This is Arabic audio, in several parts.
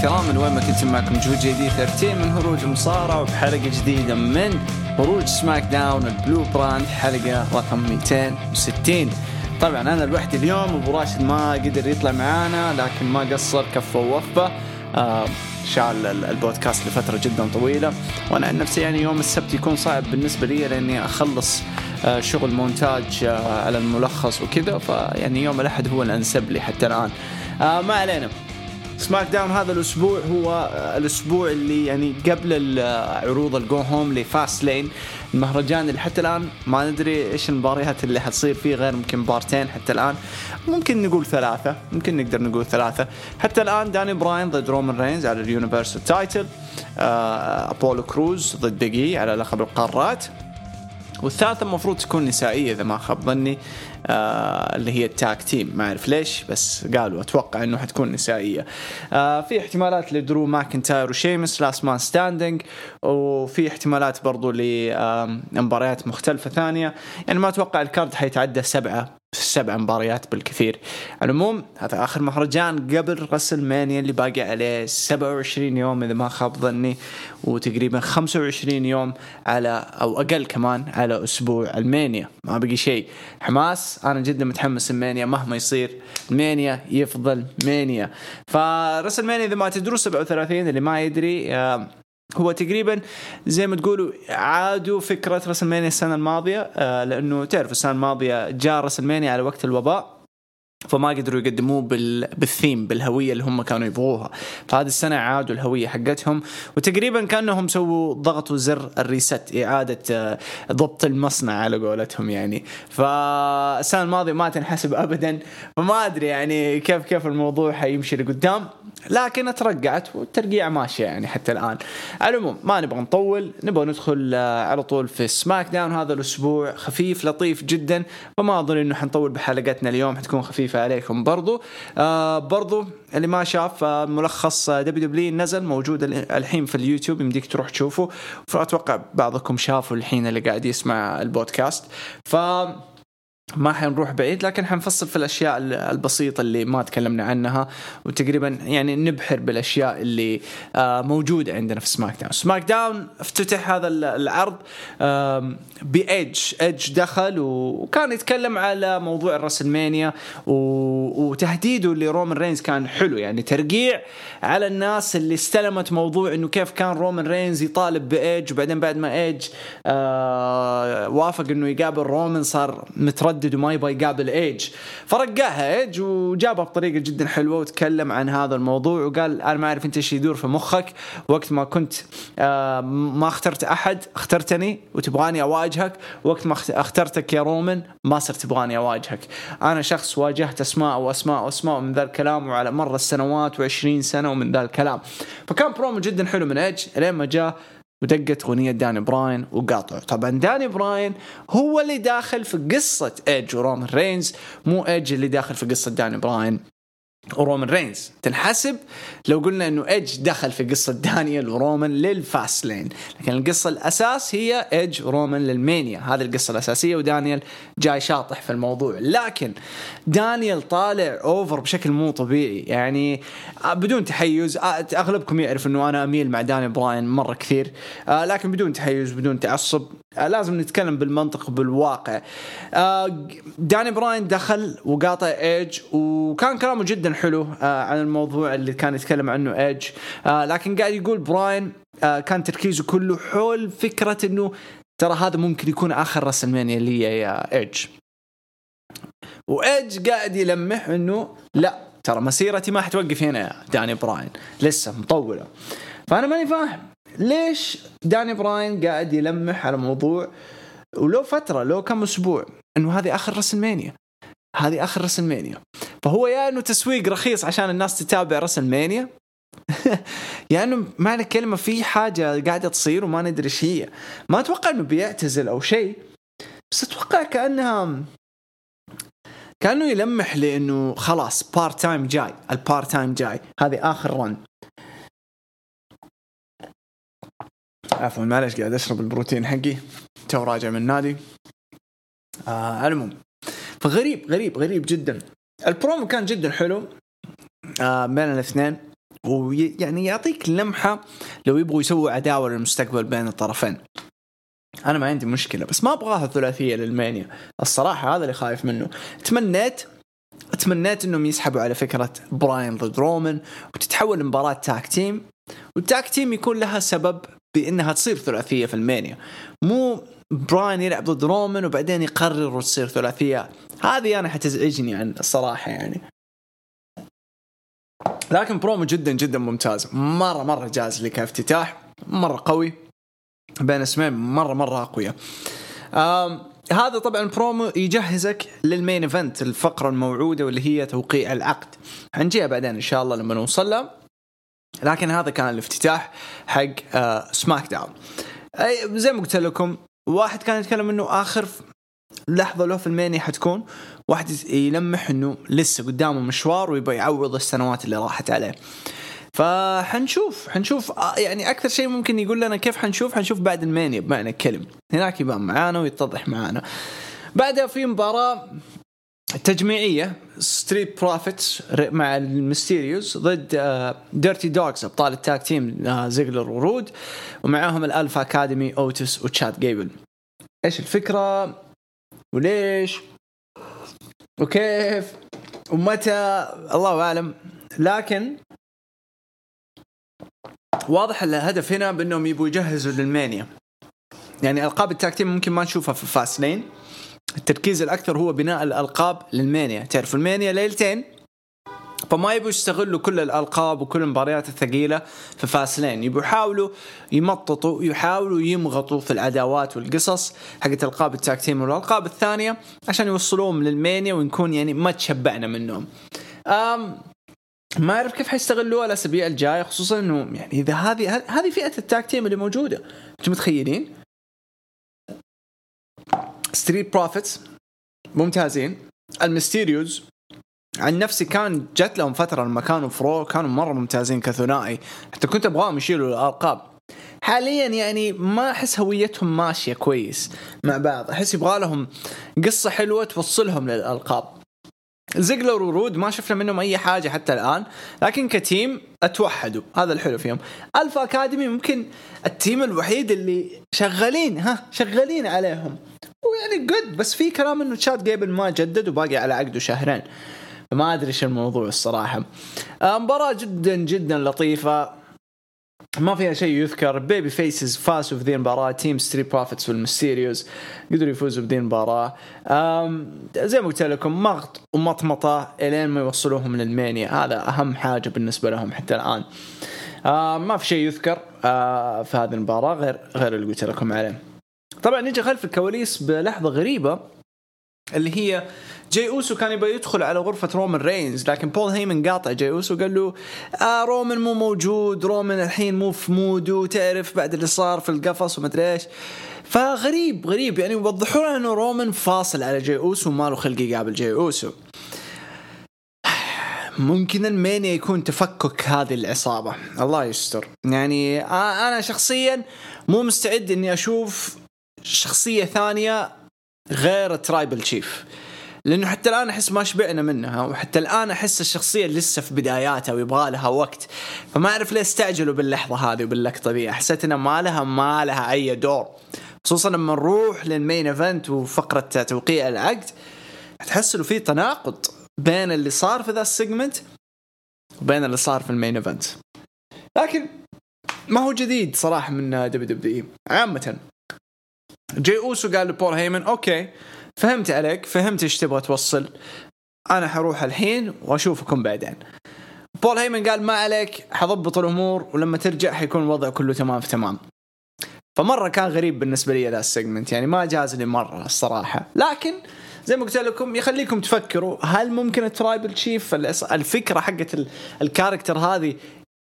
الكرام من وين ما كنتم معكم JD 13 من هروج المصارعه وبحلقة جديدة من هروج سماك داون ال blue brand حلقة رقم 260 طبعا أنا لوحدي اليوم أبو راشد ما قدر يطلع معانا لكن ما قصر كفى ووفى آه شال البودكاست لفترة جدا طويلة. وأنا عن نفسي يعني يوم السبت يكون صعب بالنسبة لي لأني أخلص آه شغل مونتاج آه على الملخص وكذا. فيعني يوم الأحد هو الأنسب لي حتى الآن. آه ما علينا. سماك داون هذا الأسبوع هو الأسبوع اللي يعني قبل عروض ال go home ل Fastlane. المهرجان اللي حتى الآن ما ندري إيش المباريات اللي حتصير فيه غير ممكن مبارتين حتى الآن. ممكن نقول ثلاثة ممكن نقدر نقول ثلاثة. حتى الآن داني براين ضد رومان رينز على ال Universal title آه، أبولو كروز ضد بيج إي على لقب القارات. والثالثة المفروض تكون نسائية إذا ما خاب ظني آه اللي هي ال tag team. ما أعرف ليش بس قالوا أتوقع إنه حتكون نسائية. آه في احتمالات لدرو ماكنتاير وشيمس last man standing وفي احتمالات برضو لمباريات مختلفة ثانية. يعني ما أتوقع ال card حيتعدى سبعة. سبع مباريات بالكثير. على العموم هذا آخر مهرجان قبل رسل مانيا اللي باقي عليه 27 يوم إذا ما خاب ظني وتقريبا 25 يوم على أو أقل كمان على أسبوع ألمانيا. ما بقي شيء. حماس أنا جدا متحمس المانيا مهما يصير مانيا يفضل مانيا. فرسل مانيا إذا ما تدروا 37 اللي ما يدري آه هو تقريبا زي ما تقولوا عادوا فكرة رسلمانيا السنة الماضية آه لأنه تعرف السنة الماضية جاء رسلمانيا على وقت الوباء. فما قدروا يقدموه بال... بالثيم بالهوية اللي هم كانوا يبغوها. فهذه السنة عادوا الهوية حقتهم وتقريبا كأنهم سووا ضغطوا زر الريست إعادة آه، ضبط المصنع على قولتهم يعني. فالسنة الماضية ما تنحسب ابدا فما أدري يعني كيف كيف الموضوع حيمشي لقدام. لكن ترقعت والترقيع ماشيه يعني حتى الآن. على العموم ما نبغى نطول نبغى ندخل آه، على طول في سماك داون. هذا الأسبوع خفيف لطيف جدا فما أظن إنه حنطول بحلقتنا اليوم حتكون خفيفه عليكم. برضو آه برضو اللي ما شاف آه ملخص WW نزل موجود الحين في اليوتيوب يمديك تروح تشوفه. فأتوقع بعضكم شافوا الحين اللي قاعد يسمع البودكاست. ف ما حنروح بعيد لكن حنفصل في الأشياء البسيطة اللي ما تكلمنا عنها وتقريبا يعني نبحر بالأشياء اللي آه، موجودة عندنا في سماك داون سماك داون افتتح هذا العرض بإيدج. إيدج دخل وكان يتكلم على موضوع الرسلمانيا وتهديده لرومان رينز كان حلو يعني ترقيع على الناس اللي استلمت موضوع إنه كيف كان رومان رينز يطالب بإيدج. وبعدين بعد ما إيدج آه وافق إنه يقابل رومان صار متردد متردد وما يبغى يقابل إيدج فرقعها إيدج وجابها بطريقة جدا حلوة وتكلم عن هذا الموضوع وقال أنا ما أعرف أنت إيش يدور في مخك. وقت ما كنت آه ما اخترت أحد اخترتني وتبغاني أواجهك. وقت ما اخترتك يا رومان ما صرت تبغاني أواجهك. أنا شخص واجهت أسماء وأسماء وأسماء من ذا الكلام وعلى مر السنوات و20 سنة ومن ذا الكلام. فكان برومو جدا حلو من ايج لين ما جاء ودقت أغنية داني براين وقاطع طبعا داني براين هو اللي داخل في قصة ايدج ورومان رينز مو ايدج اللي داخل في قصة داني براين. ورومان رينز. تنحسب لو قلنا إنه إيدج دخل في قصة دانيال ورومان للفاست لين لكن القصة الأساس هي إيدج ورومان للمانيا. هذه القصة الأساسية ودانيال جاي شاطح في الموضوع. لكن دانيال طالع over بشكل مو طبيعي. يعني آه، بدون تحيز آه، أغلبكم يعرف إنه أنا أميل مع داني براين مرة كثير آه، لكن بدون تحيز بدون تعصب لازم نتكلم بالمنطق وبالواقع. داني براين دخل وقاطع ايج وكان كلامه جدا حلو عن الموضوع اللي كان يتكلم عنه ايج لكن قاعد يقول براين كان تركيزه كله حول فكرة إنه ترى هذا ممكن يكون آخر رسلمانيا لي يا ايج وايدج قاعد يلمح إنه لا ترى مسيرتي ما حتوقف هنا يا داني براين. لسه مطولة. فأنا ماني فاهم ليش داني براين قاعد يلمح على موضوع ولو فترة لو كم أسبوع إنه هذه آخر رسلمانيا. هذه آخر رسلمانيا. فهو يا إنه تسويق رخيص عشان الناس تتابع رسلمانيا. يا إنه معنى الكلمة في حاجة قاعدة تصير وما ندري إيش هي. ما أتوقع إنه بيعتزل أو شيء بس أتوقع كأنها كأنه يلمح لإنه خلاص part time جاي ال part time جاي. هذه آخر رن عفوا معلش قاعد أشرب البروتين حقي. تو راجع من النادي. آه العموم. فغريب غريب غريب جدا. البرومو كان جدا حلو. آه بين الاثنين. ويعني يعطيك لمحة لو يبغوا يسووا عداوة للمستقبل بين الطرفين. أنا ما عندي مشكلة بس ما أبغاها ثلاثية للمانيا. الصراحة هذا اللي خايف منه. تمنيت تمنيت إنهم يسحبوا على فكرة براين ضد رومان وتتحول لمباراة tag team. وال tag team يكون لها سبب بإنها تصير ثلاثية في المانيا. مو براين يلعب ضد رومان وبعدين يقرر وتصير ثلاثية. هذه أنا حتزعجني عن الصراحة يعني. لكن برومو جدا جدا ممتاز. مرة مرة جاز لي كافتتاح مرة قوي. بين اسمين مرة مرة أقوياء. هذا طبعا برومو يجهزك لل main event الفقرة الموعودة واللي هي توقيع العقد. حنجيها بعدين إن شاء الله لما نوصل لها لكن هذا كان الافتتاح حق آه سماك داون أي زي ما قلت لكم واحد كان يتكلم إنه آخر لحظة له في المانيا حتكون واحد يلمح إنه لسه قدامه مشوار ويبغى يعوض السنوات اللي راحت عليه. فحنشوف حنشوف آه، يعني أكثر شيء ممكن يقول لنا كيف حنشوف حنشوف بعد المانيا بمعنى الكلمة. هناك يبان معانا ويتضح معانا. بعدها في مباراة تجميعية Street Profits مع الميستيريوز ضد Dirty آه، Dawgs أبطال ال tag team زيجلر ورود ومعاهم ال Alpha Academy اوتس وتشات جيبل إيش الفكرة؟ وليش؟ وكيف؟ ومتى؟ الله أعلم. لكن واضح الهدف هنا بأنهم يبغوا يجهزوا للمانيا. يعني ألقاب ال tag ممكن ما نشوفها في Fastlane التركيز الأكثر هو بناء الألقاب للمانيا. تعرف المانيا ليلتين؟ فما يبوا يستغلوا كل الألقاب وكل المباريات الثقيلة في Fastlane يبوا يحاولوا يمططوا يحاولوا يمغطوا في العداوات والقصص حقت ألقاب ال tag team. والألقاب الثانية عشان يوصلوهم للمانيا ونكون يعني ما تشبعنا منهم. أم ما أعرف كيف حيستغلوها الأسابيع الجاية خصوصا إنه يعني إذا هذه هذه فئة ال tag team اللي موجودة. أنتم متخيلين؟ Street Profits ممتازين. الميستيريوز عن نفسي كان جت لهم فترة لما كانوا فرو كانوا مرة ممتازين كثنائي. حتى كنت أبغاهم يشيلوا الالقاب حاليا يعني ما أحس هويتهم ماشية كويس مع بعض. أحس يبغى لهم قصة حلوة توصلهم للألقاب. زيجلر ورود ما شفنا منهم أي حاجة حتى الآن لكن ك team أتوحدوا. هذا الحلو فيهم. Alpha Academy ممكن ال team الوحيد اللي شغالين ها شغالين عليهم. ويعني good بس في كلام إنه تشات جيبل ما جدد وباقي على عقده شهرين. ما أدري إيش الموضوع الصراحة. آه، مباراة جدا جدا لطيفة. ما فيها شيء يذكر. babyfaces فازوا في ذي المباراة team Street Profits والمستيريوز قدروا يفوزوا بذي المباراة زي ما قلت لكم مغط ومطمطة إلين ما يوصلوهم للمانيا. هذا أهم حاجة بالنسبة لهم حتى الآن. ما في شيء يذكر آه، في هذه المباراة غير غير اللي قلت لكم عليه. طبعا نجي خلف الكواليس بلحظة غريبة اللي هي جاي أوسو كان يبغى يدخل على غرفة رومان رينز لكن بول هيمن قاطع جاي أوسو قال له آه رومان مو موجود رومان الحين مو في mood ه تعرف بعد اللي صار في القفص ومدري إيش. فغريب غريب يعني يوضحوا لنا إنه رومان فاصل على جاي أوسو وما له خلق يقابل جاي أوسو. ممكن المانيا يكون تفكك هذه العصابة. الله يستر. يعني أنا شخصيا مو مستعد أني أشوف شخصية ثانية غير Tribal Chief لأنه حتى الآن أحس ما شبعنا منها وحتى الآن أحس الشخصية لسه في بداياتها ويبغى لها وقت. فما أعرف ليه استعجلوا باللحظة هذه وباللقطة ذي حسيت انها ما لها ما لها أي دور. خصوصا لما نروح لل main event وفقرة توقيع العقد تحس إنه في تناقض بين اللي صار في ذا ال segment وبين اللي صار في ال main event لكن ما هو جديد صراحة من WWE عامة. جاي اوسو قال لبول هيمن okay فهمت عليك فهمت إيش تبغى توصل. أنا حروح الحين وأشوفكم بعدين. بول هيمن قال ما عليك حضبط الأمور ولما ترجع حيكون الوضع كله تمام في تمام. فمرة كان غريب بالنسبة لي ذا ال segment يعني ما جاز لي مرة الصراحة. لكن زي ما قلت لكم يخليكم تفكروا هل ممكن ال Tribal Chief الفكرة حقت ال character هذه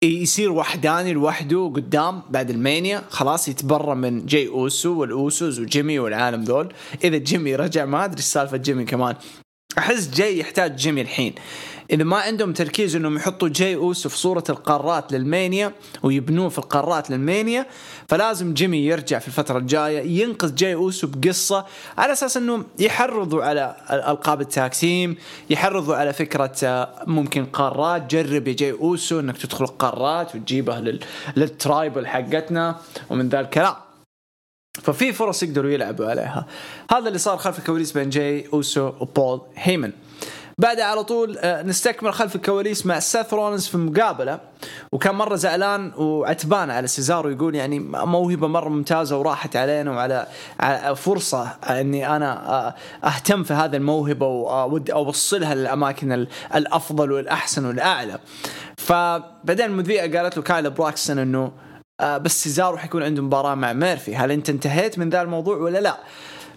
يصير وحداني لوحده قدام بعد المانيا. خلاص يتبرى من جاي أوسو والاوسوس وجيمي والعالم ذول. إذا جيمي رجع ما أدري سالفة جيمي كمان. أحس جاي يحتاج جيمي الحين. إذا ما عندهم تركيز إنهم يحطوا جاي اوسو في صورة القارات للمانيا ويبنوه في القارات للمانيا فلازم جيمي يرجع في الفترة الجاية ينقذ جاي اوسو بقصة على أساس انه يحرضوا على ألقاب ال tag team يحرضوا على فكرة آه، ممكن قارات جرب يا جاي اوسو إنك تدخل القارات وتجيبها لل... لل tribal حقتنا ومن ذا الكلام ففي فرص يقدروا يلعبوا عليها. هذا اللي صار خلف الكواليس بين جاي أوسو وبول هيمن. بعدها على طول آه، نستكمل خلف الكواليس مع سيث رولنز في مقابلة. وكان مرة زعلان وعتبان على سيزارو يقول يعني موهبة مرة ممتازة وراحت علينا وعلى فرصة إني أنا آه، أهتم في هذه الموهبة واودي أوصلها للأماكن الأفضل والأحسن والأعلى. فبعدين المذيعة قالت له كايلا براكستون إنه آه، بس سيزارو حيكون عنده مباراة مع ميرفي. هل انت انتهيت من ذا الموضوع ولا لا؟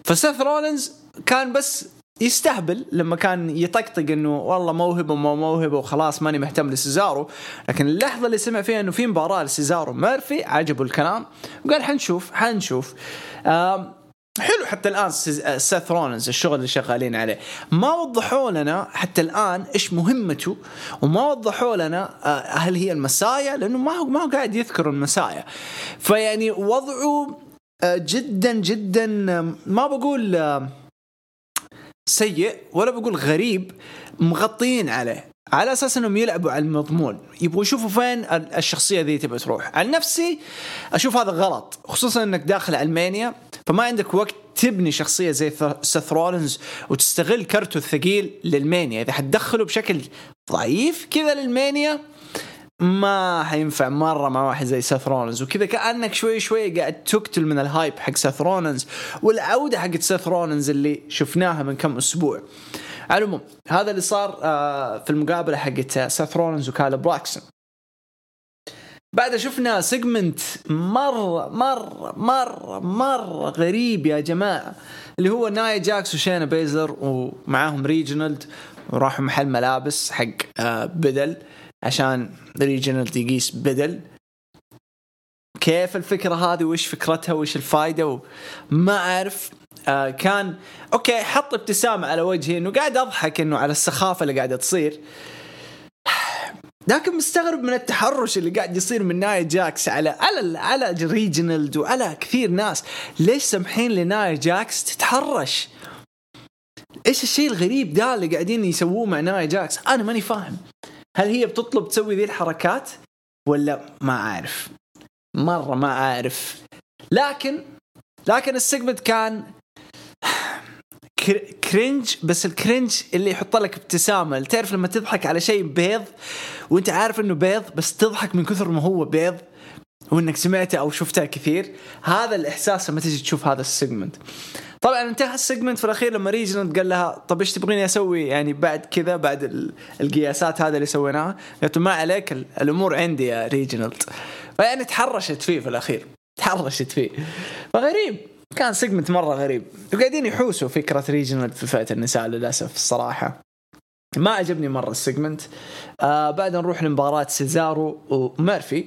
فسيث رولنز كان بس يستهبل لما كان يطقطق إنه والله موهبة وما موهبة وخلاص ماني مهتم لسيزارو. لكن اللحظة اللي سمع فيها إنه في مباراة لسيزارو ميرفي عجبه الكلام وقال حنشوف حنشوف. حلو حتى الآن سيث رولنز الشغل اللي شغالين عليه. ما وضحوا لنا حتى الآن إيش مهمته وما وضحوا لنا آه، هل هي المسايا؟ لأنه ما هو ما هو قاعد يذكر المسايا. فيعني وضعه آه، جدا جدا ما بقول سيء ولا بقول غريب مغطيين عليه. على أساس إنهم يلعبوا على المضمون. يبغوا يشوفوا فين الشخصية ذي تبغى تروح. عن نفسي أشوف هذا غلط خصوصا إنك داخل ألمانيا. فما عندك وقت تبني شخصية زي سيث رولنز وتستغل كرته الثقيل للمانيا. إذا حتدخله بشكل ضعيف كذا للمانيا ما حينفع مرة مع واحد زي سيث رولنز وكذا كأنك شوي شوي قاعد تقتل من ال hype حق سيث رولنز والعودة حقت سيث رولنز اللي شفناها من كم أسبوع. على العموم هذا اللي صار آه، في المقابلة حقت سيث رولنز وكايلا براكستون بعدها شفنا segment مرة مرة مرة مرة غريب يا جماعة اللي هو نايا جاكس وشينا بيزلر ومعاهم ريجنالد وراحوا محل ملابس حق آه، بدل عشان ريجنالد يقيس بدل. كيف الفكرة هذه؟ وش فكرتها؟ وش الفائدة ما أعرف. آه كان okay حط ابتسامة على وجهي إنه قاعد أضحك إنه على السخافة اللي قاعدة تصير. لكن مستغرب من التحرش اللي قاعد يصير من نايا جاكس على على على ريجنالد وعلى كثير ناس. ليش سامحين لنايا جاكس تتحرش؟ إيش الشيء الغريب ده اللي قاعدين يسووه مع نايا جاكس؟ أنا ماني فاهم. هل هي بتطلب تسوي ذي الحركات؟ ولا ما أعرف. مرة ما أعرف. لكن لكن ال segment كان cringe بس ال cringe اللي يحط لك ابتسامة. تعرف لما تضحك على شيء بيض وانت عارف إنه بيض بس تضحك من كثر ما هو بيض وإنك سمعته أو شفته كثير. هذا الإحساس لما تجي تشوف هذا ال segment طبعا انتهى ال segment في الأخير لما ريجنالد قال لها طب إيش تبغيني أسوي؟ يعني بعد كذا بعد القياسات هذا اللي سويناها قالت ما عليك الأمور عندي يا ريجنالد فيعني تحرشت فيه في الأخير. تحرشت فيه. فغريب. كان segment مرة غريب. وقاعدين يحوسوا فكرة ريجنالد في فئة النساء للأسف الصراحة. ما عجبني مرة ال segment. آه بعد نروح لمباراة سيزارو وميرفي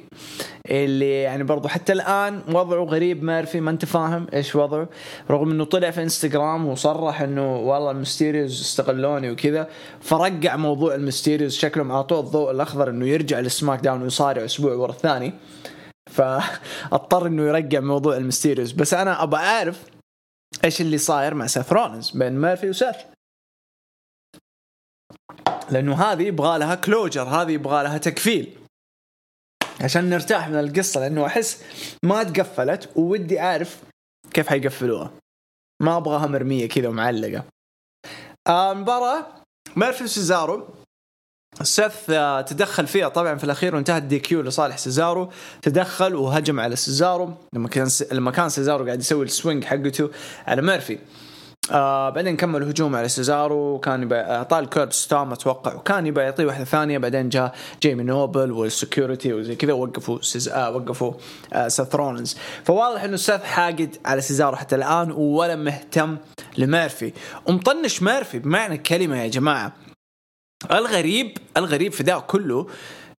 اللي يعني برضو حتى الآن وضعه غريب ميرفي ما أنت فاهم إيش وضعه. رغم إنه طلع في إنستغرام وصرح إنه والله المستيريوز استغلوني وكذا فرقع موضوع المستيريوز شكلهم أعطوه الضوء الأخضر إنه يرجع للسماك داون ويصارع أسبوع ورا الثاني. فاضطر إنه يرقع موضوع المستيريوز بس أنا أبغى أعرف إيش اللي صاير مع سيث رولنز بين ميرفي وسيث. لأنه هذه يبغى لها closure هذه يبغى لها تقفيل. عشان نرتاح من القصة لأنه أحس ما تقفلت وودي أعرف كيف حيقفلوها. ما أبغاها مرمية كذا ومعلقة. المباراه آه ميرفي سيزارو سيث آه تدخل فيها طبعا في الأخير وانتهت DQ لصالح سيزارو. تدخل وهجم على سيزارو. لما كان لما كان سيزارو قاعد يسوي ال swing حقته على ميرفي. آه بعدين كمل هجوم على سيزارو. كان يبغى اعطاه ال curb stomp أتوقع. وكان يبغى يعطيه واحدة ثانية. بعدين جاء جيمي نوبل وال security وزي كذا. وقفوا سيز... آه وقفوا آه سيث رولنز فواضح إنه سيث حاقد على سيزارو حتى الآن ولا مهتم لميرفي. ومطنش ميرفي بمعنى الكلمة يا جماعة. الغريب الغريب في ذا كله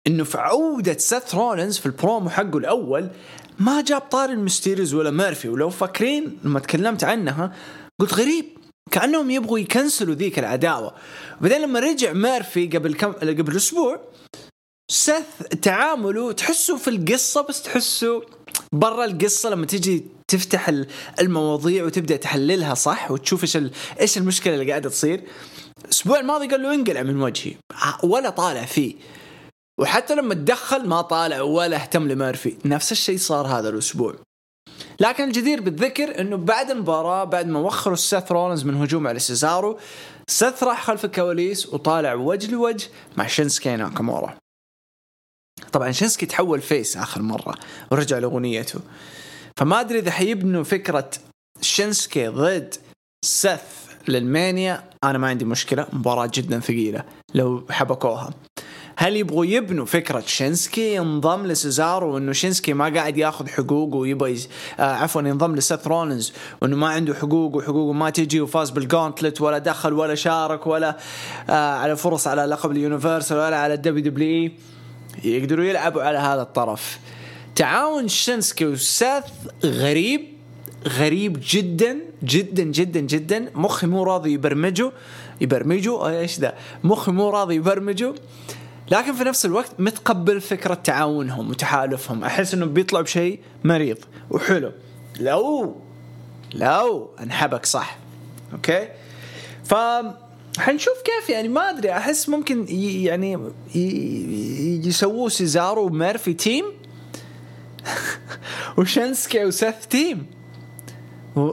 إنه في عودة سيث رولنز في البرومو حقه الأول ما جاب طار المستيريوز ولا ميرفي. ولو فاكرين لما تكلمت عنها قلت غريب كأنهم يبغوا يكنسلوا ذيك العداوة. بعدين لما رجع ميرفي قبل كم قبل أسبوع سيث تعامله تحسه في القصة بس تحسه برا القصة. لما تيجي تفتح المواضيع وتبدأ تحللها صح وتشوف إيش إيش المشكلة اللي قاعدة تصير الأسبوع الماضي قال له انقلع من وجهي. ولا طالع فيه. وحتى لما تدخل ما طالع ولا اهتم لميرفي. نفس الشيء صار هذا الأسبوع. لكن الجدير بالذكر إنه بعد المباراة بعد ما وخروا سيث رولنز من هجوم على سيزارو سيث راح خلف الكواليس وطالع وجه لوجه مع شينسكي ناكامورا. طبعا شينسكي تحول face آخر مرة ورجع لأغنيته. فما أدري إذا حيبنوا فكرة شينسكي ضد سيث لل mania أنا ما عندي مشكلة مباراة جدا ثقيلة لو حبكوها. هل يبغوا يبنوا فكرة شينسكي؟ ينضم لسيزارو وإنه شينسكي ما قاعد ياخذ حقوقه ويبغى يز... آه عفوا ينضم لسيث رولنز وإنه ما عنده حقوق وحقوقه ما تجي وفاز بال gauntlet ولا دخل ولا شارك ولا آه على فرص على لقب ال universal ولا على الدبليو دبليو إي. يقدروا يلعبوا على هذا الطرف. تعاون شينسكي وسيث غريب غريب جدا جدا جدا جدا. مخي مو راضي يبرمجه. يبرمجه؟ إيش ذا؟ مخي مو راضي يبرمجه. لكن في نفس الوقت متقبل فكرة تعاونهم وتحالفهم. أحس أنه بيطلعوا بشيء مريض وحلو. لو لو انحبك صح. أوكي؟ ف حنشوف كيف يعني ما أدري. أحس ممكن يعني يسووه سيزارو وميرفي team. وشينسكي وسيث team.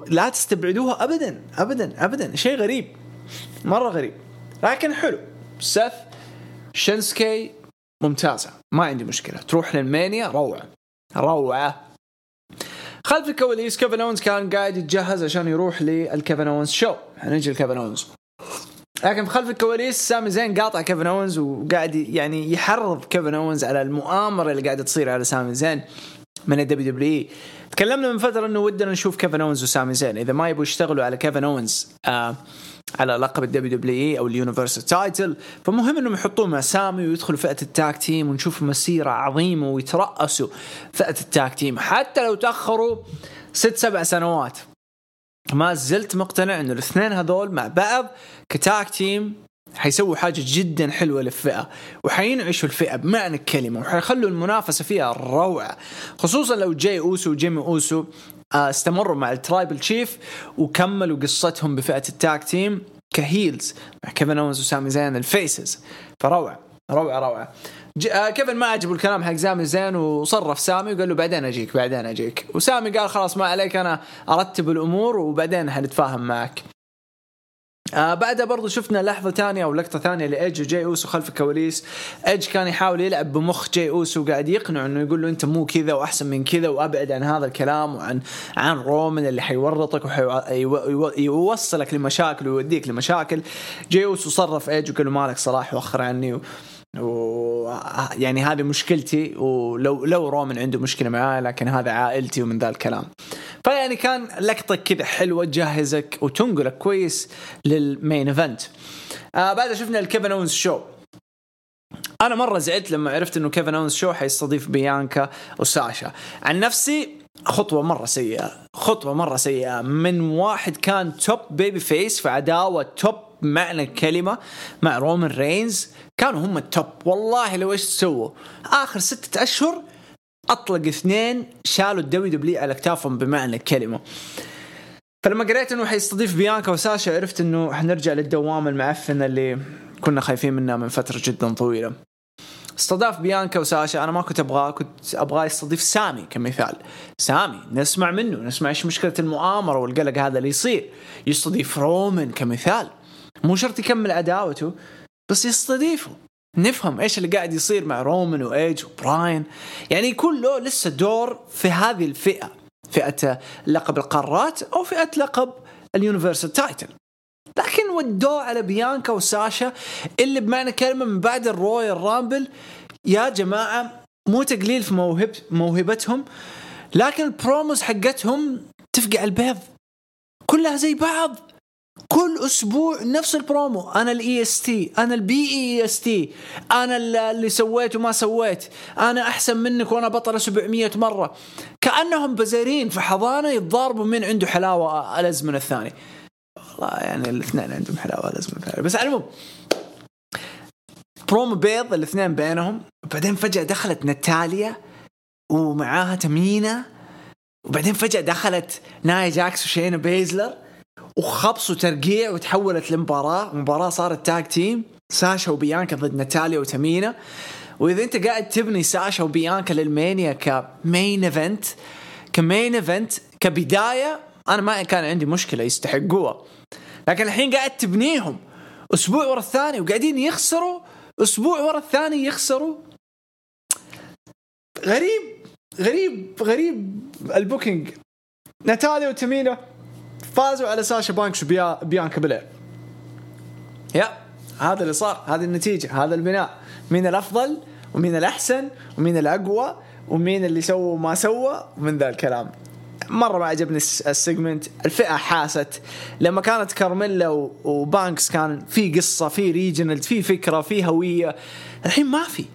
لا تستبعدوها ابدا ابدا ابدا. شيء غريب مرة غريب. لكن حلو. سيث شينسكي ممتازة. ما عندي مشكلة. تروح لل mania روعة. روعة. خلف الكواليس كيفن أونز كان قاعد يتجهز عشان يروح لل كيفن أونز show. حنجي لكيفن أونز. لكن خلف الكواليس سامي زين قاطع كيفن أونز وقاعد يعني يحرض كيفن أونز على المؤامرة اللي قاعدة تصير على سامي زين. من الدبليو دبليو اي تكلمنا من فترة إنه ودنا نشوف كيفن اونز وسامي زين. إذا ما يبغوا يشتغلوا على كيفن اونز آه على لقب الدبليو دبليو اي أو ال universal title فمهم إنهم يحطون مع سامي ويدخلوا فئة ال tag team ونشوف مسيرة عظيمة ويترأسوا فئة ال tag team حتى لو تأخروا ست سبع سنوات ما زلت مقتنع إنه الاثنين هذول مع بعض ك tag team حيسووا حاجة جدا حلوة للفئة وحينعشوا الفئة بمعنى الكلمة وحيخلوا المنافسة فيها روعة. خصوصا لو جاي أوسو وجيمي أوسو آه، استمروا مع ال tribal chief وكملوا قصتهم بفئة ال tag team ك heels مع كيفن اونز وسامي زين ال faces. فروعة روعة روعة. آه كيفن ما عجبه الكلام حق سامي زين وصرف سامي وقال له بعدين أجيك بعدين أجيك. وسامي قال خلاص ما عليك أنا أرتب الأمور وبعدين حنتفاهم معك. آه بعدها برضو شفنا لحظة ثانية أو لقطة ثانية لإيج وجاي أوسو خلف الكواليس. إيج كان يحاول يلعب بمخ جاي أوسو وقاعد يقنعه إنه يقول له أنت مو كذا وأحسن من كذا وأبعد عن هذا الكلام وعن عن رومان اللي حيورطك ويوصلك لمشاكل ويوديك لمشاكل. جاي أوسو صرف إيج وقال له مالك صلاح وخر عني و... و يعني هذه مشكلتي ولو لو رومان عنده مشكلة معاه لكن هذا عائلتي ومن ذا الكلام. فيعني كان لقطه كذا حلوة تجهزك وتنقلك كويس لل main event آه بعدها شفنا ال كيفن اونز show أنا مرة زعلت لما عرفت إنه كيفن اونز show حيستضيف بيانكا وساشا. عن نفسي خطوة مرة سيئة خطوة مرة سيئة. من واحد كان top babyface في عداوة top بمعنى الكلمة مع رومان رينز كانوا هم ال top. والله لو إيش سووا آخر ستة أشهر أطلق اثنين شالوا الدبليو دبليو على اكتافهم بمعنى الكلمة. فلما قريت إنه حيستضيف بيانكا وساشا عرفت إنه حنرجع للدوامه المعفنة اللي كنا خايفين منها من فترة جدا طويلة. استضاف بيانكا وساشا أنا ما كنت أبغاه كنت أبغاه يستضيف سامي كمثال. سامي نسمع منه نسمع إيش مشكلة المؤامرة والقلق هذا اللي يصير. يستضيف رومان كمثال. مو شرط يكمل عداوته بس يستضيفه. نفهم إيش اللي قاعد يصير مع رومان وايج وبراين يعني يكون له لسه دور في هذه الفئة فئة لقب القارات أو فئة لقب ال universal title لكن ودوه على بيانكا وساشا اللي بمعنى كلمة من بعد ال Royal Rumble يا جماعة مو تقليل في موهب موهبتهم لكن ال promos حقتهم تفقع البيض كلها زي بعض. كل أسبوع نفس البرومو. أنا ال EST أنا ال BEST أنا اللي سويت وما سويت. أنا أحسن منك وأنا بطل 700 مرة. كأنهم بزارين في حضانة يتضاربوا من عنده حلاوة الازمن الثاني. الله يعني الاثنين عندهم حلاوة لازم نفعل. بس على العموم برومو بيض الاثنين بينهم. وبعدين فجأة دخلت ناتاليا ومعاها تمينا وبعدين فجأة دخلت نايا جاكس وشينا بيزلر. وخبصوا ترقيع وتحولت لمباراة. مباراة صارت tag team ساشا وبيانكا ضد ناتاليا وتمينا وإذا أنت قاعد تبني ساشا وبيانكا لل mania ك main event ك main event كبداية أنا ما كان عندي مشكلة يستحقوها. لكن الحين قاعد تبنيهم. أسبوع ورا الثاني وقاعدين يخسروا. أسبوع ورا الثاني يخسروا. غريب غريب غريب ال booking. ناتاليا وتمينا فازوا على ساشا بانكس وبيانكا بلير يا هذا اللي صار هذه النتيجة هذا البناء. مين الأفضل ومين الأحسن ومين الأقوى ومين اللي سوى وما سوى ومن ذا الكلام. مرة ما عجبني ال segment. الفئة حاست. لما كانت كارميلا وبانكس كان في قصة في original في فكرة في هوية. الحين ما في.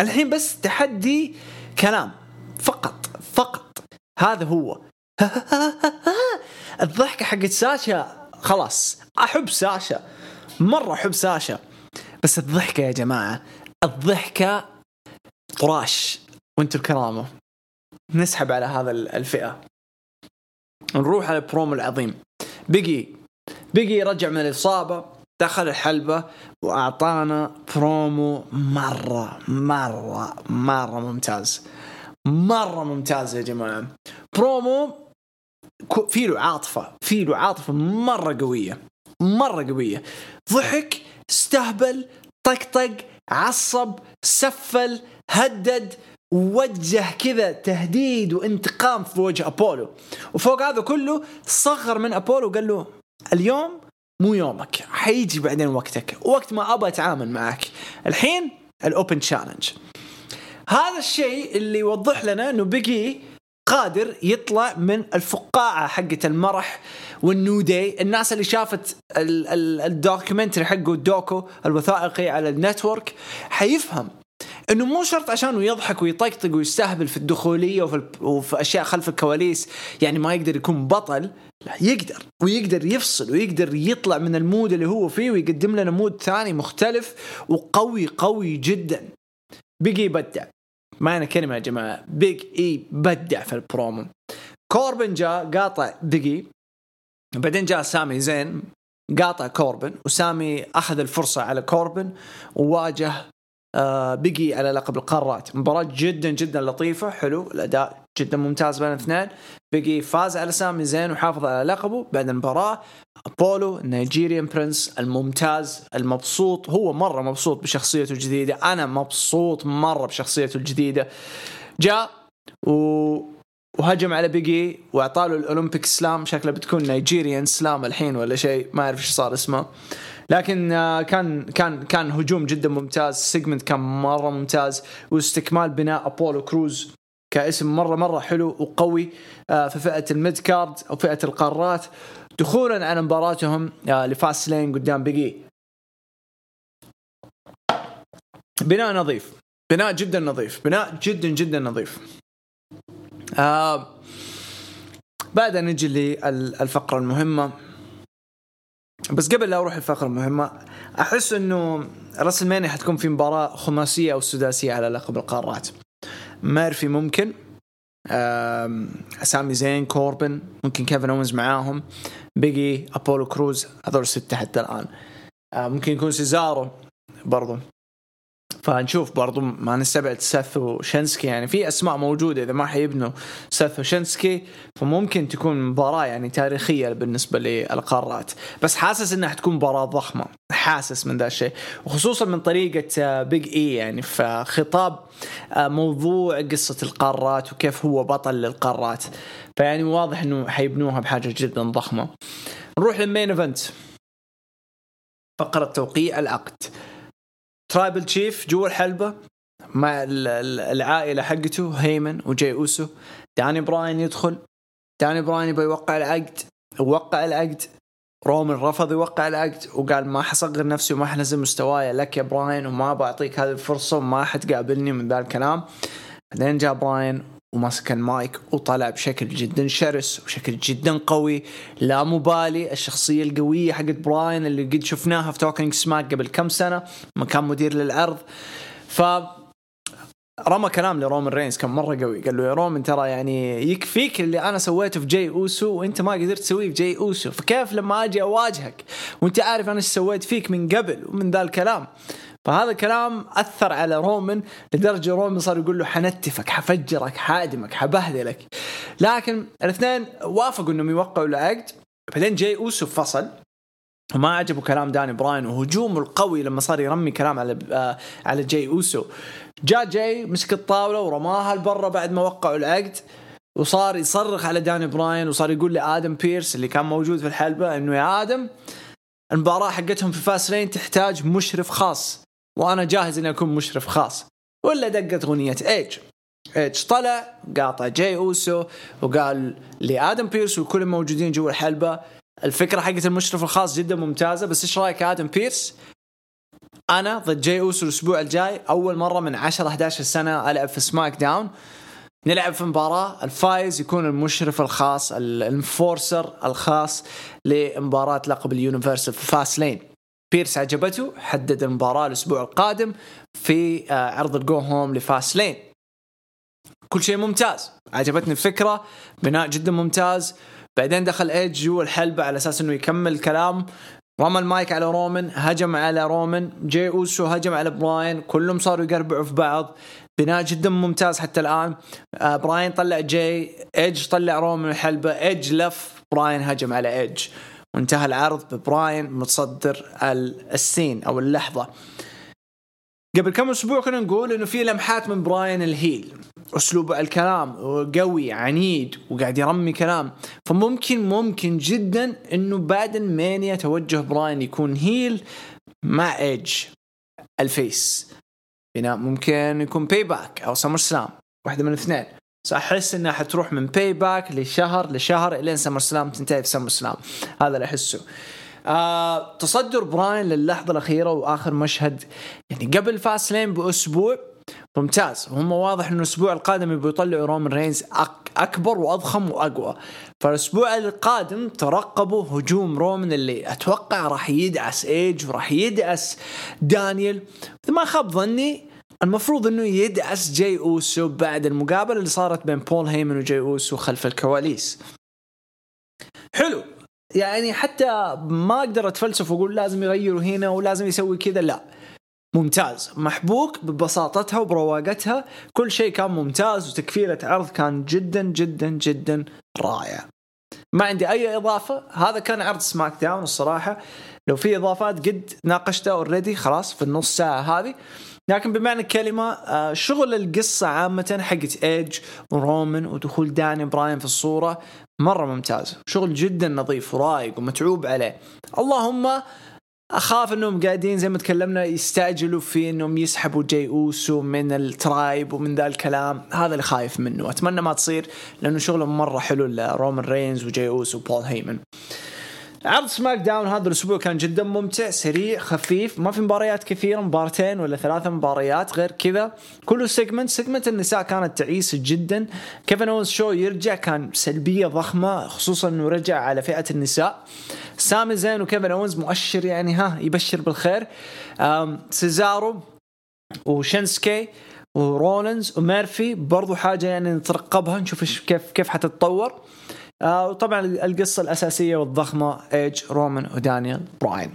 الحين بس تحدي كلام. فقط فقط. هذا هو. الضحكة حقت ساشا خلاص. أحب ساشا مرة أحب ساشا. بس الضحكة يا جماعة الضحكة طراش. وأنتم بكرامة نسحب على هذا الفئة. نروح على البرومو العظيم. بيج اي بيج اي رجع من الإصابة دخل الحلبة وأعطانا برومو مرة مرة مرة ممتاز. مرة ممتاز يا جماعة. برومو في له عاطفة في له عاطفة مرة قوية مرة قوية. ضحك استهبل طقطق عصب سفل هدد وجه كذا تهديد وانتقام في وجه أبولو. وفوق هذا كله صغر من أبولو وقال له اليوم مو يومك حيجي بعدين وقتك وقت ما ابى أتعامل معك. الحين الأوبن تشالنج هذا الشيء اللي يوضح لنا إنه بقي قادر يطلع من الفقاعة حقت المرح والنيو داي. الناس اللي شافت ال documentary حقه ال docu الوثائقي على ال network حيفهم إنه مو شرط عشانه يضحك ويطقطق ويستهبل في الدخولية وفي, وفي أشياء خلف الكواليس يعني ما يقدر يكون بطل لا يقدر ويقدر يفصل ويقدر يطلع من ال mood اللي هو فيه ويقدم لنا mood ثاني مختلف وقوي قوي جدا. بيج اي أبدع. أنا كلمة يا جماعة. بيج اي بدع في البرومو. كوربن جاء قاطع بيج اي بعدين جاء سامي زين قاطع كوربن وسامي أخذ الفرصة على كوربن وواجه آه بيج اي على لقب القارات. مباراة جدا جدا لطيفة حلو الأداء جدا ممتاز بين الاثنين. بيج اي فاز على سامي زين وحافظ على لقبه بعد المباراة. أبولو ال Nigerian prince الممتاز المبسوط. هو مرة مبسوط بشخصيته الجديدة. أنا مبسوط مرة بشخصيته الجديدة. جاء و وهجم على بيج اي واعطاه ال Olympic Slam. شكله بتكون Nigerian Slam الحين ولا شيء. ما أعرف إيش صار اسمه. لكن آه، كان كان كان هجوم جدا ممتاز. segment كان مرة ممتاز. واستكمال بناء أبولو كروز. كاسم مرة مرة حلو وقوي آه، في فئة ال mid card أو فئة القارات دخولا على مباراتهم آه، لفاست لين قدام بيج اي. بناء نظيف. بناء جدا نظيف. بناء جدا جدا نظيف. آه بعد نجي للفقرة المهمة بس قبل لا أروح الفقرة المهمة أحس إنه راسلمانيا حتكون في مباراة خماسية أو سداسية على لقب القارات. ميرفي ممكن. سامي زين كوربن ممكن كيفن اونز معاهم. بيج اي أبولو كروز هذول سته حتى الآن. ممكن يكون سيزارو برضو. فنشوف برضو ما نستبعد ساث وشنسكي يعني في أسماء موجودة إذا ما حيبنوا ساث وشنسكي فممكن تكون مباراة يعني تاريخية بالنسبة للقارات. بس حاسس إنها حتكون مباراة ضخمة. حاسس من ذا الشيء. وخصوصا من طريقة بيج اي يعني. في خطاب آه، موضوع قصة القارات وكيف هو بطل للقارات. فيعني واضح إنه حيبنوها بحاجة جدا ضخمة. نروح لل main event. فقرة توقيع العقد. Tribal Chief جوا الحلبة مع العائلة حقته هيمان وجاي أوسو داني براين يدخل. داني براين يبغى يوقع العقد. وقع العقد. رومان رفض يوقع العقد وقال ما حصغر نفسي وما حنزل مستواي. لك يا براين وما بعطيك هذه الفرصة وما حتقابلني من ذا الكلام. بعدين جاء براين وماسك المايك وطلع بشكل جدا شرس وشكل جدا قوي لا مبالي الشخصية القوية حقت براين اللي قد شفناها في توكينج سماك قبل كم سنة ما كان مدير للعرض. ف رمى كلام لرومان رينز كان مرة قوي قال له يا رومان ترى يعني يكفيك اللي أنا سويته في جاي أوسو وأنت ما قدرت تسويه في جاي أوسو فكيف لما أجي أواجهك وأنت عارف أنا إيش سويت فيك من قبل ومن ذا الكلام؟ فهذا الكلام أثر على رومان لدرجة رومان صار يقول له حنتفك حفجرك حادمك حبهدلك لكن الاثنين وافقوا إنهم يوقعوا العقد. بعدين جاي اوسو فصل. وما عجبه كلام داني براين وهجومه القوي لما صار يرمي كلام على آه على جاي أوسو. جاء جاي مسك الطاولة ورماها لبرا بعد ما وقعوا العقد. وصار يصرخ على داني براين وصار يقول لآدم بيرس اللي كان موجود في الحلبة إنه يا آدم المباراة حقتهم في فاس لين تحتاج مشرف خاص. وأنا جاهز إني أكون مشرف خاص. ولا دقت أغنية ايج ايج طلع قاطع جاي أوسو وقال لادم بيرس وكل الموجودين جوا الحلبة. الفكرة حقت المشرف الخاص جدا ممتازة بس إيش رأيك آدم بيرس؟ أنا ضد جاي أوسو الأسبوع الجاي أول مرة من 10 11 سنة ألعب في سماك داون. نلعب في مباراة الفايز يكون المشرف الخاص ال enforcer الخاص لمباراة لقب ال Universal في فاس لين. بيرس عجبته حدد المباراة الأسبوع القادم في آه، عرض ال go home ل Fastlane. كل شيء ممتاز. عجبتني الفكرة. بناء جدا ممتاز. بعدين دخل ايج جوا الحلبة على أساس إنه يكمل الكلام. رمى المايك على رومان هجم على رومان جي أوسو هجم على براين. كلهم صاروا يقربعوا في بعض. بناء جدا ممتاز حتى الآن. آه براين طلع جي ايج طلع رومان الحلبة. ايج لف براين هجم على ايج وانتهى العرض ببراين متصدر ال scene أو اللحظة. قبل كم أسبوع كنا نقول إنه في لمحات من براين ال heel. أسلوب الكلام قوي عنيد وقاعد يرمي كلام. فممكن ممكن جدا إنه بعد المانيا توجه براين يكون heel مع ايج ال face. بناء ممكن يكون Payback أو SummerSlam واحدة من الاثنين. احس انها حتروح من Payback لشهر لشهر الين SummerSlam تنتهي في SummerSlam. هذا اللي أحسه. آه تصدر براين للحظة الأخيرة وآخر مشهد. يعني قبل Fastlane بأسبوع ممتاز. هم واضح إنه الأسبوع القادم يبغوا يطلعوا رومان رينز أكبر وأضخم وأقوى. فالأسبوع القادم ترقبوا هجوم رومان اللي أتوقع راح يدعس ايج وراح يدعس دانيال ما خاب ظني المفروض إنه يدعس جاي أوسو بعد المقابلة اللي صارت بين بول هيمن وجاي أوسو خلف الكواليس. حلو. يعني حتى ما أقدر أتفلسف وأقول لازم يغيروا هنا ولازم يسوي كذا لا. ممتاز. محبوك ببساطتها وبرواقتها. كل شيء كان ممتاز وتقفيلة عرض كان جدا جدا جدا رائع. ما عندي أي إضافة. هذا كان عرض سماك داون الصراحة. لو في إضافات قد ناقشتها already خلاص في النص ساعة هذه. لكن بمعنى الكلمة آه، شغل القصة عامة حقت ايج ورومان ودخول داني براين في الصورة مرة ممتاز. شغل جدا نظيف ورايق ومتعوب عليه. اللهم أخاف إنهم قاعدين زي ما تكلمنا يستعجلوا في إنهم يسحبوا جاي أوسو من ال tribe ومن ذا الكلام. هذا اللي خايف منه. أتمنى ما تصير لأنه شغلهم مرة حلو لرومان رينز وجاي أوسو وبول هيمن. عرض سماك داون هذا الأسبوع كان جدا ممتع سريع خفيف ما في مباريات كثيرة مبارتين ولا ثلاثة مباريات غير كذا. كله segment segment النساء كانت تعيسه جدا. كيفن اونز show يرجع كان سلبية ضخمة خصوصا إنه رجع على فئة النساء. سامي زين وكيفن اونز مؤشر يعني ها يبشر بالخير. سيزارو وشنسكي ورولنز وميرفي برضو حاجة يعني نترقبها نشوف كيف كيف حتتطور. آه وطبعا القصة الأساسية والضخمة إيج رومان ودانيال براين.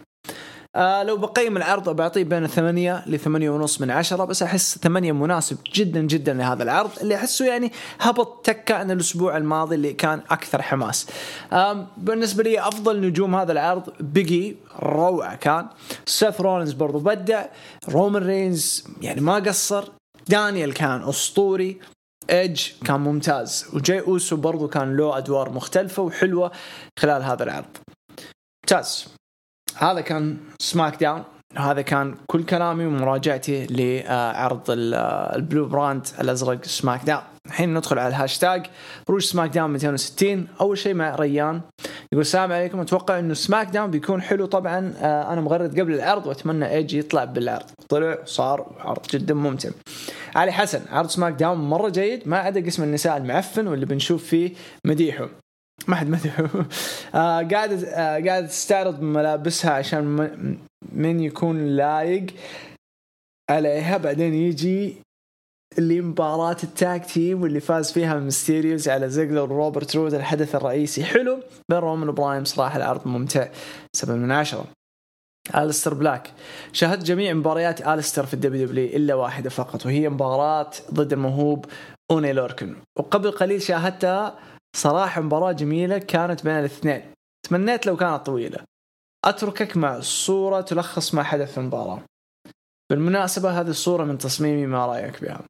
آه لو بقيم العرض بعطيه بين الثمانية لثمانية ونص من عشرة بس أحس ثمانية مناسب جدا جدا لهذا العرض اللي أحسه يعني هبط تكة عن الأسبوع الماضي اللي كان أكثر حماس. آه بالنسبة لي أفضل نجوم هذا العرض Big E روعة كان. سيث رولنز برضو بدع رومان رينز يعني ما قصر. دانيال كان أسطوري. ايدج كان ممتاز وجاي أوسو برضو كان له أدوار مختلفة وحلوة خلال هذا العرض. ممتاز. هذا كان سماك داون هذا كان كل كلامي ومراجعتي لعرض ال blue brand الأزرق سماك داون الحين ندخل على الهاشتاج. هروج سماك داون 260 أول شيء مع ريان. يقول السلام عليكم. أتوقع إنه سماك داون بيكون حلو. طبعا آه، أنا مغرد قبل العرض وأتمنى ايج يطلع بالعرض. طلع صار عرض جدا ممتع. علي حسن عرض سماك داون مرة جيد ما عدا قسم النساء المعفن واللي بنشوف فيه مديحه. ما حد مدحه آه قاعد آه قاعد تستعرض ملابسها عشان من يكون لايق عليها. بعدين يجي اللي مباراة ال tag team واللي فاز فيها ميستيريوز على زيجلر وروبرت رود الحدث الرئيسي. حلو. بين رومان وبراين صراحة العرض ممتع. سبعة من عشرة. الستر بلاك شاهدت جميع مباريات الستر في ال WWE إلا واحدة فقط وهي مباراة ضد الموهوب أوني لوركن. وقبل قليل شاهدتها صراحة مباراة جميلة كانت بين الاثنين. تمنيت لو كانت طويلة. أتركك مع الصورة تلخص ما حدث في المباراة. بالمناسبة هذه الصورة من تصميمي ما رأيك بها.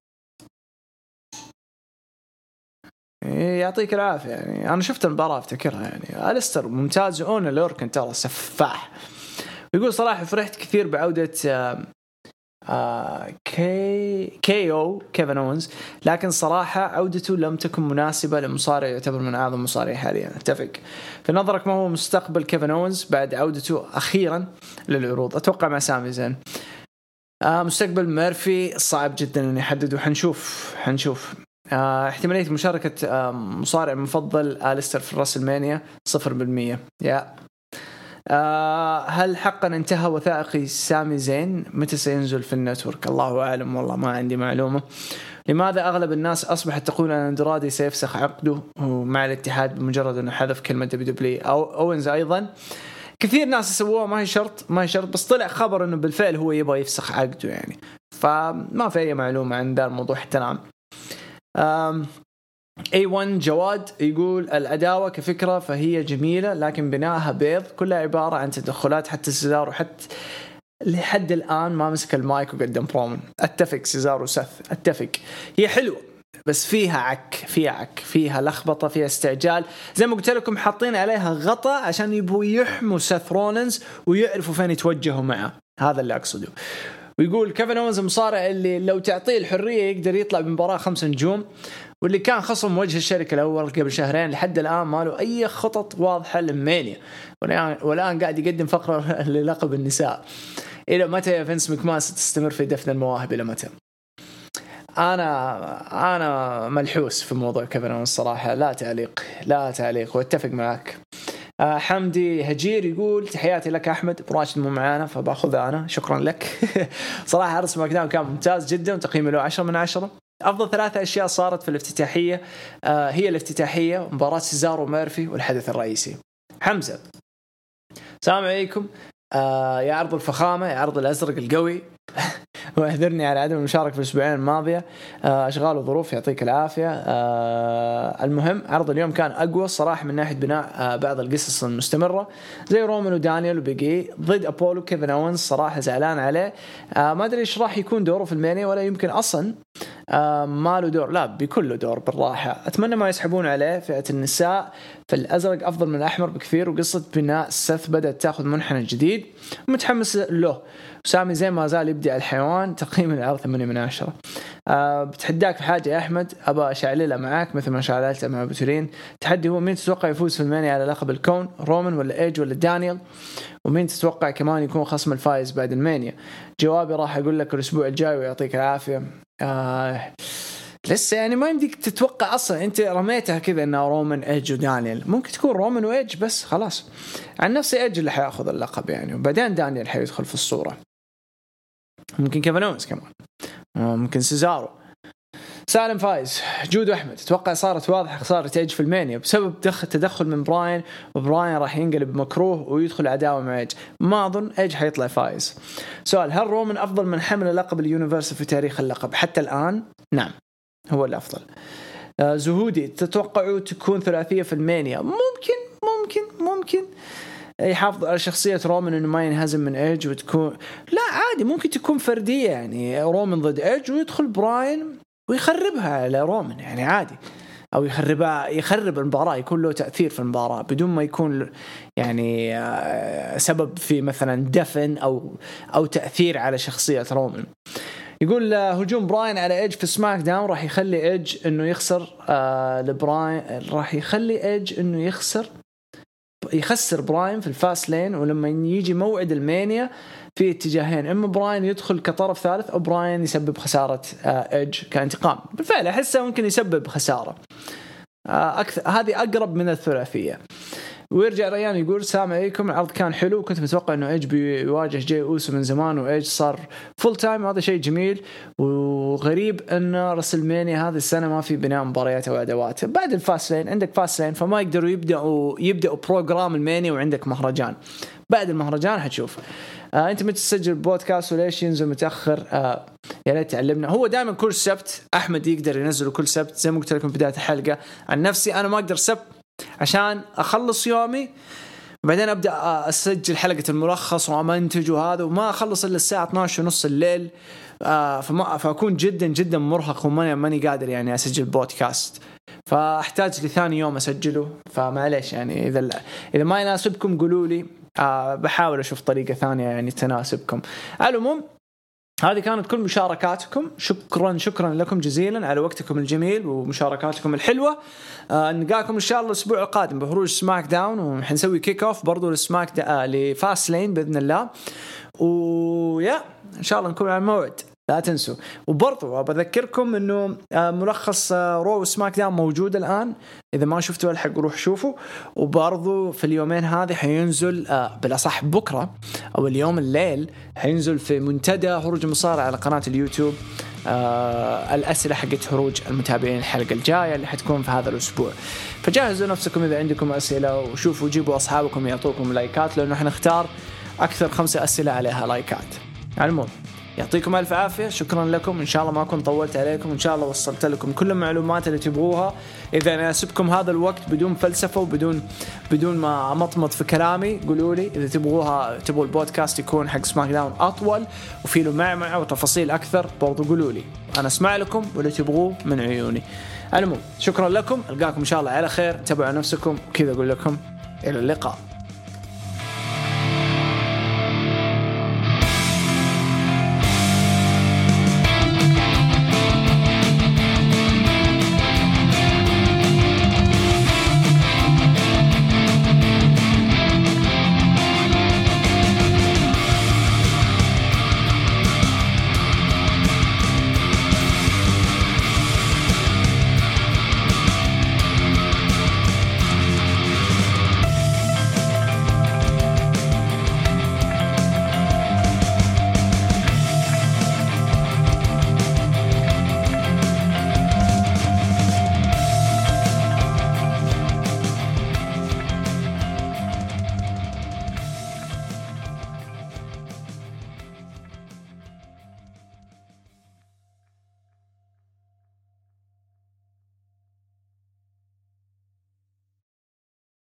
يعطيك العافية يعني أنا شفت المباراة أفتكرها يعني. الستر ممتاز اون لوركن ترى سفاح. يقول صراحة فرحت كثير بعودة آه كي KO كيفن اونز لكن صراحة عودته لم تكن مناسبة لمصارع يعتبر من أعظم المصارعين حاليا. أتفق. في نظرك ما هو مستقبل كيفن اونز بعد عودته أخيرا للعروض؟ أتوقع مع سامي زين. آه مستقبل ميرفي صعب جدا ان يحدد وحنشوف حنشوف. آه احتمالية مشاركة آه مصارع مفضل آلستر في الراسل مانيا 0% يا. آه هل حقا انتهى وثائقي سامي زين؟ متى سينزل في ال Network؟ الله أعلم والله ما عندي معلومة. لماذا أغلب الناس أصبحت تقول أن أندرادي سيفسخ عقده مع الاتحاد بمجرد أنه حذف كلمة WWE أو أوينز أيضا؟ كثير ناس سووها ما هي شرط ما هي شرط بس طلع خبر أنه بالفعل هو يبغى يفسخ عقده يعني. فما في أي معلومة عن ذا الموضوع حتى الان اي 1 جواد يقول العداوه كفكرة فهي جميلة لكن بنائها بيض. كلها عبارة عن تدخلات حتى سيزارو حتى لحد الآن ما مسك المايك وقدم برومو. أتفق سيزارو سث أتفق. هي حلوة بس فيها عك فيها عك فيها لخبطة فيها استعجال. زي ما قلت لكم حاطين عليها غطا عشان يبغوا يحموا سيث رولنز ويعرفوا فين يتوجهوا معه. هذا اللي أقصده. ويقول كيفن أونز مصارع اللي لو تعطيه الحرية يقدر يطلع بمباراة خمس نجوم. واللي كان خصم وجه الشركة الأول قبل شهرين لحد الآن ما له أي خطط واضحة للمانيا والان قاعد يقدم فقرة للقب النساء. إلى متى يا فينس مكمان ستستمر في دفن المواهب؟ إلى متى؟ أنا أنا محلوس في موضوع كيفن الصراحة. لا تعليق لا تعليق وأتفق معك. آه حمدي هجير يقول تحياتي لك أحمد براشد مو معانا فباخذها أنا. شكرا لك. صراحة عرض سماك داون كان ممتاز جدا وتقييمه له 10 من 10 أفضل ثلاثة أشياء صارت في الافتتاحية آه هي الافتتاحية مباراة سيزارو ميرفي والحدث الرئيسي. حمزة. السلام عليكم. آه يا عرض الفخامة يا عرض الأزرق القوي. واعذرني على عدم المشاركة في الأسبوعين الماضية. آه، أشغال وظروف يعطيك العافية. المهم عرض اليوم كان أقوى الصراحه من ناحية بناء بعض القصص المستمرة. زي رومان ودانيال وإيدج ضد أبولو كيفن اونز صراحة زعلان عليه. ما أدري إيش راح يكون دوره في المانيا ولا يمكن أصلا ما له دور. لا بيكون له دور بالراحة. أتمنى ما يسحبون عليه فئة النساء فالأزرق أفضل من الأحمر بكثير وقصة بناء سث بدأت تأخذ منحنى جديد. متحمس له. سامي زين ما زال يبدع الحيوان تقييم العرض 8 من 10 أه بتحداك في حاجة يا أحمد؟ ابى اشعللها معاك مثل ما شعللتها مع بوترين التحدي هو مين تتوقع يفوز في المانيا على لقب الكون؟ رومان ولا إيدج ولا دانيال ومين تتوقع كمان يكون خصم الفايز بعد المانيا؟ جوابي راح أقول لك الأسبوع الجاي ويعطيك العافية. آه لسه يعني ما يمديك تتوقع أصلا. أنت رميتها كذا إنها رومان إيدج ودانيال. ممكن تكون رومان وإيدج بس خلاص. عن نفسي إيدج اللي حيأخذ اللقب يعني. وبعدين دانيال حيدخل في الصورة. ممكن كيفن كمان. ممكن سيزارو سالم فايز جود أحمد. أتوقع صارت واضحة خساره إيدج في المانيا. بسبب دخل تدخل من براين وبراين راح ينقلب مكروه ويدخل عداوة مع إيدج ما أظن إيدج حيطلع فايز. سؤال هل رومان أفضل من حمل لقب ال universal في تاريخ اللقب؟ حتى الآن نعم هو الأفضل. آه زهودي تتوقعوا تكون ثلاثية في المانيا؟ ممكن ممكن ممكن. يحافظ على شخصية رومان إنه ما ينهزم من إيدج وتكون لا عادي ممكن تكون فردية يعني رومان ضد إيدج ويدخل براين. ويخربها على رومان يعني عادي. أو يخربها يخرب المباراة يكون له تأثير في المباراة بدون ما يكون يعني آه، سبب في مثلا دفن أو أو تأثير على شخصية رومان. يقول آه، هجوم براين على إيدج في سماك داون راح يخلي إيدج إنه يخسر آه لبراين راح يخلي إيدج إنه يخسر يخسر براين في الفاست لين ولما يجي موعد المانيا في اتجاهين إما براين يدخل كطرف ثالث أو براين يسبب خسارة إيدج كانتقام. بالفعل أحسه ممكن يسبب خسارة. أكثر هذه أقرب من الثلاثية. ويرجع ريان يقول السلام عليكم العرض كان حلو كنت متوقع إنه إيدج بيواجه جاي أوسو من زمان وإيدج صار full time هذا شيء جميل. وغريب إن رسلمانيا هذه السنة ما في بناء مباريات أو أدوات. بعد الفاست لين عندك فاست لين فما يقدروا يبدأوا يبدأوا program المانيا وعندك مهرجان. بعد المهرجان حتشوف. آه انت متى تسجل بودكاست وليش ينزل متأخر؟ آه يا ريت تعلمنا. هو دائما كل سبت أحمد يقدر ينزله كل سبت زي ما قلت لكم في بداية الحلقة. عن نفسي أنا ما أقدر سبت عشان أخلص يومي وبعدين أبدأ أسجل حلقة الملخص وأمنتج وهذا وما أخلص إلا الساعة 12 ونص الليل. آه فما فأكون جدا جدا مرهق وماني ماني قادر يعني أسجل بودكاست. فأحتاج لثاني يوم أسجله. فمعليش يعني إذا إذا ما يناسبكم قولوا لي. آه بحاول أشوف طريقة ثانية يعني تناسبكم. على العموم هذه كانت كل مشاركاتكم. شكرا شكرا لكم جزيلا على وقتكم الجميل ومشاركاتكم الحلوة. آه نلقاكم إن شاء الله الأسبوع القادم بهروج سماك داون وحنسوي kick off برضو لسماك دا آه لفاست لين بإذن الله. ويا إن شاء الله نكون على الموعد. لا تنسوا. وبرضو بذكركم إنه ملخص رو سماك داون موجود الآن. إذا ما شفتوا ألحق روح شوفوا. وبرضو في اليومين هذه حينزل بالأصح بكرة أو اليوم الليل حينزل في منتدى هروج المصارعه على قناة اليوتيوب آه الأسئلة حقت هروج المتابعين الحلقة الجاية اللي حتكون في هذا الأسبوع. فجهزوا نفسكم إذا عندكم أسئلة وشوفوا جيبوا أصحابكم يعطوكم لايكات لأنه حنختار أكثر خمسة أسئلة عليها لايكات. على المهم. يعطيكم ألف عافية شكرا لكم إن شاء الله ما كنت طولت عليكم إن شاء الله وصلت لكم كل المعلومات اللي تبغوها. إذا يناسبكم هذا الوقت بدون فلسفة وبدون بدون ما أمطمط في كلامي قولوا لي إذا تبغوها تبغوا البودكاست يكون حق سماك داون أطول وفي له معمعة وتفاصيل أكثر برضو قولوا لي. أنا أسمع لكم واللي تبغوه من عيوني. المهم شكرا لكم ألقاكم إن شاء الله على خير تابعوا نفسكم وكذا أقول لكم إلى اللقاء.